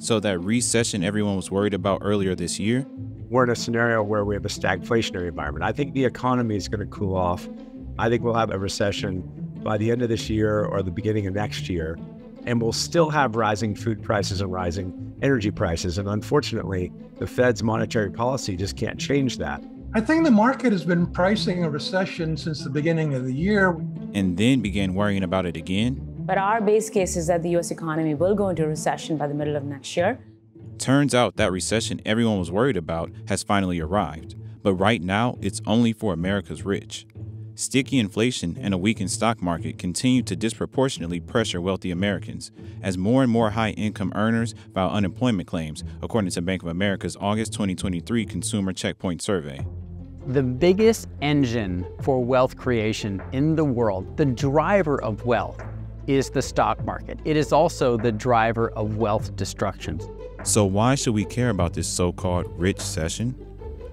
So that recession everyone was worried about earlier this year? We're in a scenario where we have a stagflationary environment. I think the economy is going to cool off. I think we'll have a recession by the end of this year or the beginning of next year. And we'll still have rising food prices and rising energy prices. And unfortunately, the Fed's monetary policy just can't change that. I think the market has been pricing a recession since the beginning of the year. And then began worrying about it again? But our base case is that the US economy will go into recession by the middle of next year. Turns out that recession everyone was worried about has finally arrived. But right now, it's only for America's rich. Sticky inflation and a weakened stock market continue to disproportionately pressure wealthy Americans as more and more high income earners file unemployment claims, according to Bank of America's August 2023 Consumer Checkpoint Survey. The biggest engine for wealth creation in the world, the driver of wealth, is the stock market. It is also the driver of wealth destruction. So, why should we care about this so called richcession?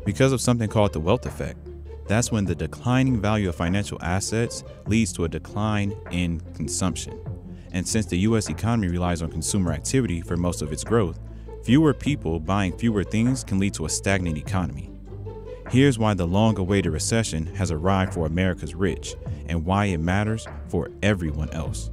Because of something called the wealth effect. That's when the declining value of financial assets leads to a decline in consumption. And since the US economy relies on consumer activity for most of its growth, fewer people buying fewer things can lead to a stagnant economy. Here's why the long awaited recession has arrived for America's rich and why it matters for everyone else.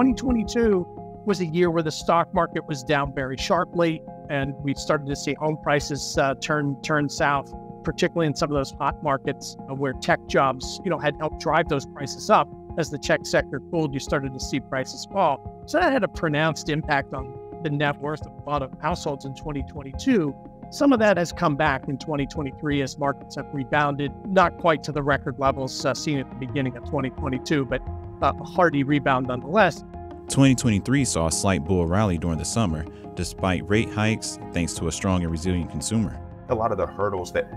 2022 was a year where the stock market was down very sharply, and we started to see home prices uh, turn turn south, particularly in some of those hot markets uh, where tech jobs, you know, had helped drive those prices up. As the tech sector cooled, you started to see prices fall. So that had a pronounced impact on the net worth of a lot of households in 2022. Some of that has come back in 2023 as markets have rebounded, not quite to the record levels uh, seen at the beginning of 2022, but a hearty rebound nonetheless. 2023 saw a slight bull rally during the summer, despite rate hikes, thanks to a strong and resilient consumer. A lot of the hurdles that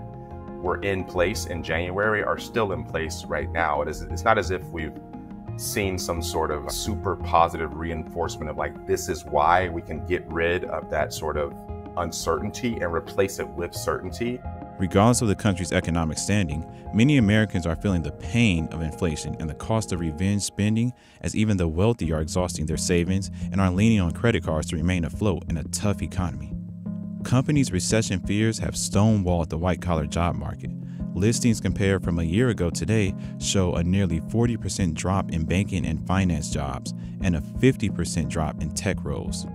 were in place in January are still in place right now. It is, it's not as if we've seen some sort of super positive reinforcement of like, this is why we can get rid of that sort of uncertainty and replace it with certainty. Regardless of the country's economic standing, many Americans are feeling the pain of inflation and the cost of revenge spending as even the wealthy are exhausting their savings and are leaning on credit cards to remain afloat in a tough economy. Companies' recession fears have stonewalled the white collar job market. Listings compared from a year ago today show a nearly 40% drop in banking and finance jobs and a 50% drop in tech roles.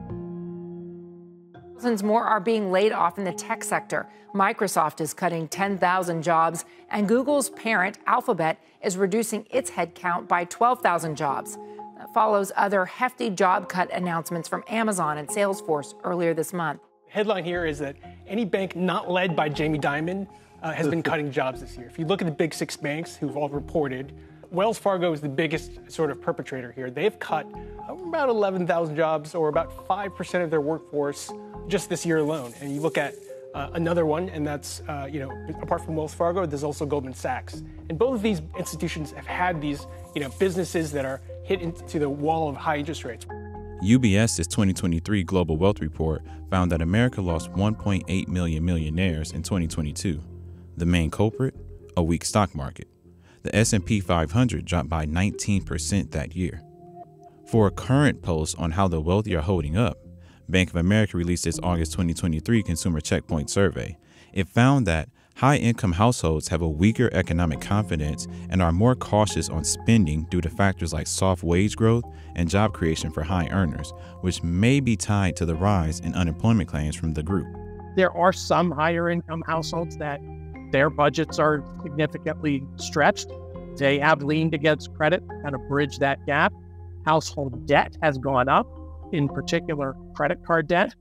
Thousands more are being laid off in the tech sector. Microsoft is cutting 10,000 jobs, and Google's parent, Alphabet, is reducing its headcount by 12,000 jobs. That follows other hefty job cut announcements from Amazon and Salesforce earlier this month. The headline here is that any bank not led by Jamie Dimon uh, has been cutting jobs this year. If you look at the big six banks who've all reported, Wells Fargo is the biggest sort of perpetrator here. They've cut about 11,000 jobs, or about 5% of their workforce, just this year alone. And you look at uh, another one, and that's, uh, you know, apart from Wells Fargo, there's also Goldman Sachs. And both of these institutions have had these, you know, businesses that are hit into the wall of high interest rates. UBS's 2023 Global Wealth Report found that America lost 1.8 million millionaires in 2022. The main culprit, a weak stock market. The S&P 500 dropped by 19% that year. For a current post on how the wealthy are holding up, Bank of America released its August 2023 Consumer Checkpoint Survey. It found that high income households have a weaker economic confidence and are more cautious on spending due to factors like soft wage growth and job creation for high earners, which may be tied to the rise in unemployment claims from the group. There are some higher income households that their budgets are significantly stretched. They have leaned against credit, to kind of bridge that gap. Household debt has gone up in particular credit card debt.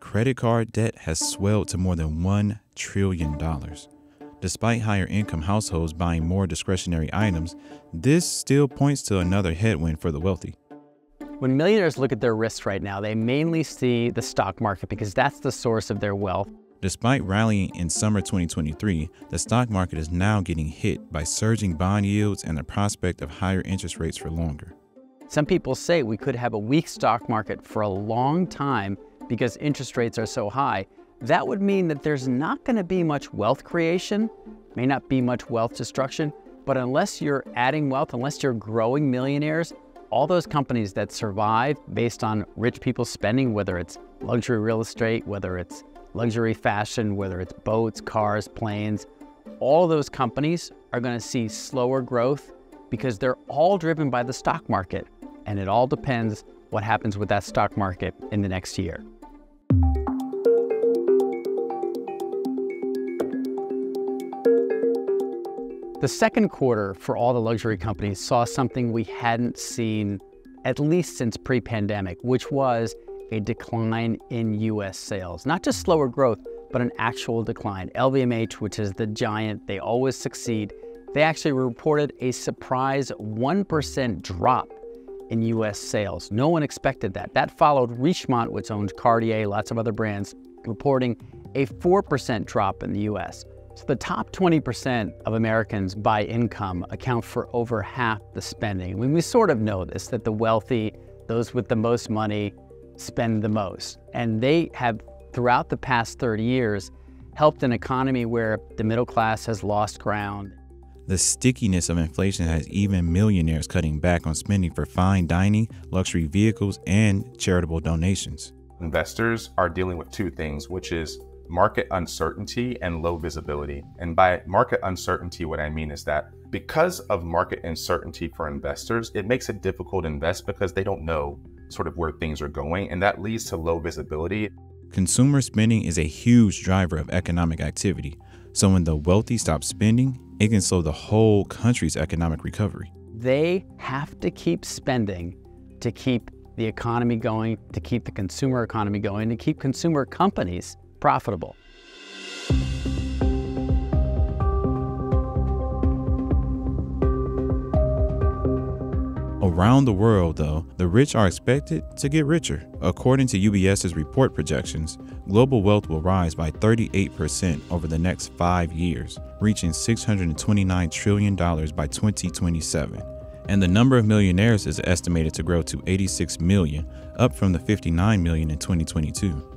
Credit card debt has swelled to more than $1 trillion. Despite higher income households buying more discretionary items, this still points to another headwind for the wealthy. When millionaires look at their risks right now, they mainly see the stock market because that's the source of their wealth. Despite rallying in summer 2023, the stock market is now getting hit by surging bond yields and the prospect of higher interest rates for longer. Some people say we could have a weak stock market for a long time because interest rates are so high. That would mean that there's not going to be much wealth creation may not be much wealth destruction, but unless you're adding wealth, unless you're growing millionaires, all those companies that survive based on rich people spending, whether it's luxury real estate, whether it's luxury fashion, whether it's boats, cars, planes, all those companies are going to see slower growth because they're all driven by the stock market. And it all depends what happens with that stock market in the next year. The second quarter for all the luxury companies saw something we hadn't seen at least since pre pandemic, which was a decline in US sales. Not just slower growth, but an actual decline. LVMH, which is the giant, they always succeed, they actually reported a surprise 1% drop in US sales. No one expected that. That followed Richemont, which owns Cartier, lots of other brands, reporting a 4% drop in the US. So the top 20% of Americans by income account for over half the spending. I mean, we sort of know this, that the wealthy, those with the most money, spend the most. And they have, throughout the past 30 years, helped an economy where the middle class has lost ground. The stickiness of inflation has even millionaires cutting back on spending for fine dining, luxury vehicles, and charitable donations. Investors are dealing with two things, which is market uncertainty and low visibility. And by market uncertainty, what I mean is that because of market uncertainty for investors, it makes it difficult to invest because they don't know sort of where things are going, and that leads to low visibility. Consumer spending is a huge driver of economic activity. So when the wealthy stop spending, it can slow the whole country's economic recovery. They have to keep spending to keep the economy going, to keep the consumer economy going, to keep consumer companies profitable. Around the world, though, the rich are expected to get richer. According to UBS's report projections, global wealth will rise by 38% over the next five years, reaching $629 trillion by 2027. And the number of millionaires is estimated to grow to 86 million, up from the 59 million in 2022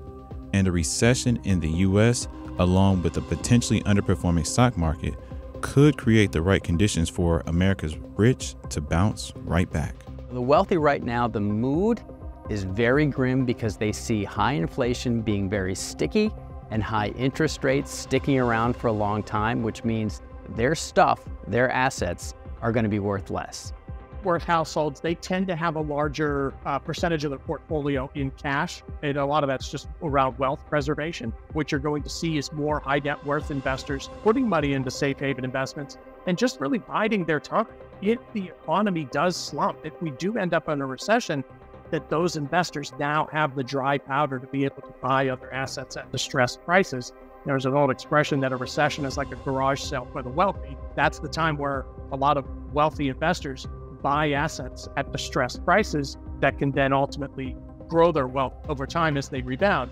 and a recession in the US, along with a potentially underperforming stock market, could create the right conditions for America's rich to bounce right back. The wealthy right now, the mood is very grim because they see high inflation being very sticky and high interest rates sticking around for a long time, which means their stuff, their assets, are going to be worth less worth households, they tend to have a larger uh, percentage of their portfolio in cash. And a lot of that's just around wealth preservation. What you're going to see is more high net worth investors putting money into safe haven investments and just really biding their time. If the economy does slump, if we do end up in a recession, that those investors now have the dry powder to be able to buy other assets at distressed prices. There's an old expression that a recession is like a garage sale for the wealthy. That's the time where a lot of wealthy investors buy assets at distressed prices that can then ultimately grow their wealth over time as they rebound.